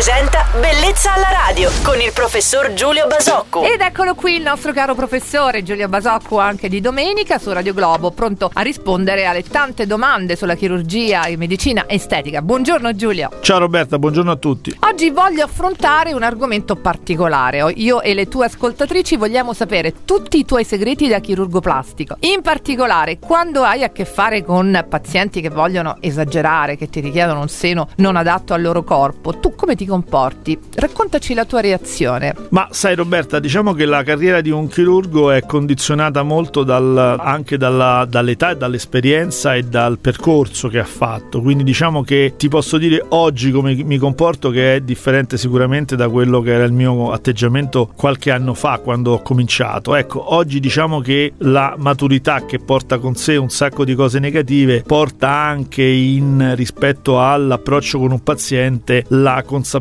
presenta Bellezza alla radio con il professor Giulio Basocco. Ed eccolo qui il nostro caro professore Giulio Basocco anche di domenica su Radio Globo, pronto a rispondere alle tante domande sulla chirurgia e medicina estetica. Buongiorno Giulio. Ciao Roberta, buongiorno a tutti. Oggi voglio affrontare un argomento particolare. Io e le tue ascoltatrici vogliamo sapere tutti i tuoi segreti da chirurgo plastico. In particolare, quando hai a che fare con pazienti che vogliono esagerare, che ti richiedono un seno non adatto al loro corpo, tu come ti comporti? Raccontaci la tua reazione. Ma sai Roberta, diciamo che la carriera di un chirurgo è condizionata molto dal, anche dalla, dall'età e dall'esperienza e dal percorso che ha fatto. Quindi diciamo che ti posso dire oggi come mi comporto che è differente sicuramente da quello che era il mio atteggiamento qualche anno fa quando ho cominciato. Ecco, oggi diciamo che la maturità che porta con sé un sacco di cose negative porta anche in rispetto all'approccio con un paziente la consapevolezza,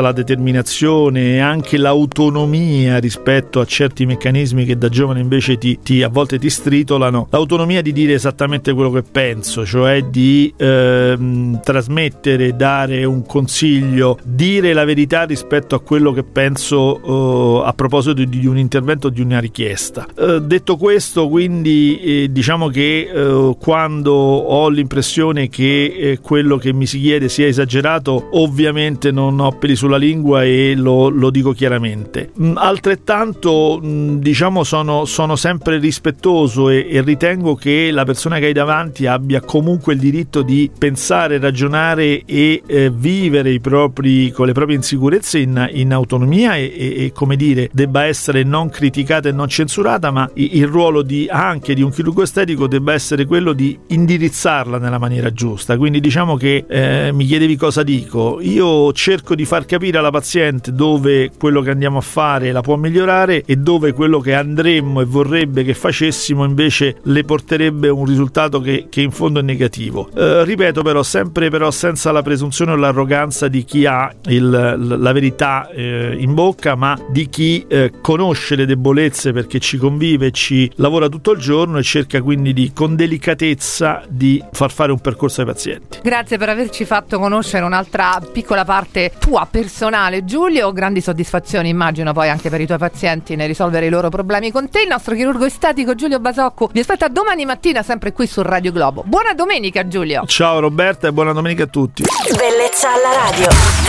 la determinazione e anche l'autonomia rispetto a certi meccanismi che da giovane invece ti, ti, a volte ti stritolano, l'autonomia di dire esattamente quello che penso, cioè di ehm, trasmettere, dare un consiglio, dire la verità rispetto a quello che penso eh, a proposito di, di, un intervento di una richiesta. Eh, detto questo, quindi eh, diciamo che eh, quando ho l'impressione che eh, quello che mi si chiede sia esagerato, ovviamente non ho peli sulla lingua e lo, lo dico chiaramente. Mm, altrettanto, mm, diciamo, sono, sono sempre rispettoso e, e, ritengo che la persona che hai davanti abbia comunque il diritto di pensare, ragionare e eh, vivere propri, con le proprie insicurezze in, in autonomia e, e, e, come dire, debba essere non criticata e non censurata, ma il ruolo di, anche di un chirurgo estetico debba essere quello di indirizzarla nella maniera giusta. Quindi diciamo che eh, mi chiedevi cosa dico. Io cerco di far capire alla paziente dove quello che andiamo a fare la può migliorare e dove quello che andremmo e vorrebbe che facessimo invece le porterebbe un risultato che, che in fondo è negativo. Eh, ripeto però sempre però senza la presunzione o l'arroganza di chi ha il, la verità eh, in bocca ma di chi eh, conosce le debolezze perché ci convive, ci lavora tutto il giorno e cerca quindi di con delicatezza di far fare un percorso ai pazienti. Grazie per averci fatto conoscere un'altra piccola parte tua personale Giulio, grandi soddisfazioni immagino poi anche per i tuoi pazienti nel risolvere i loro problemi con te. Il nostro chirurgo estetico Giulio Basocco vi aspetta domani mattina sempre qui su Radio Globo. Buona domenica Giulio. Ciao Roberta e buona domenica a tutti. Bellezza alla radio.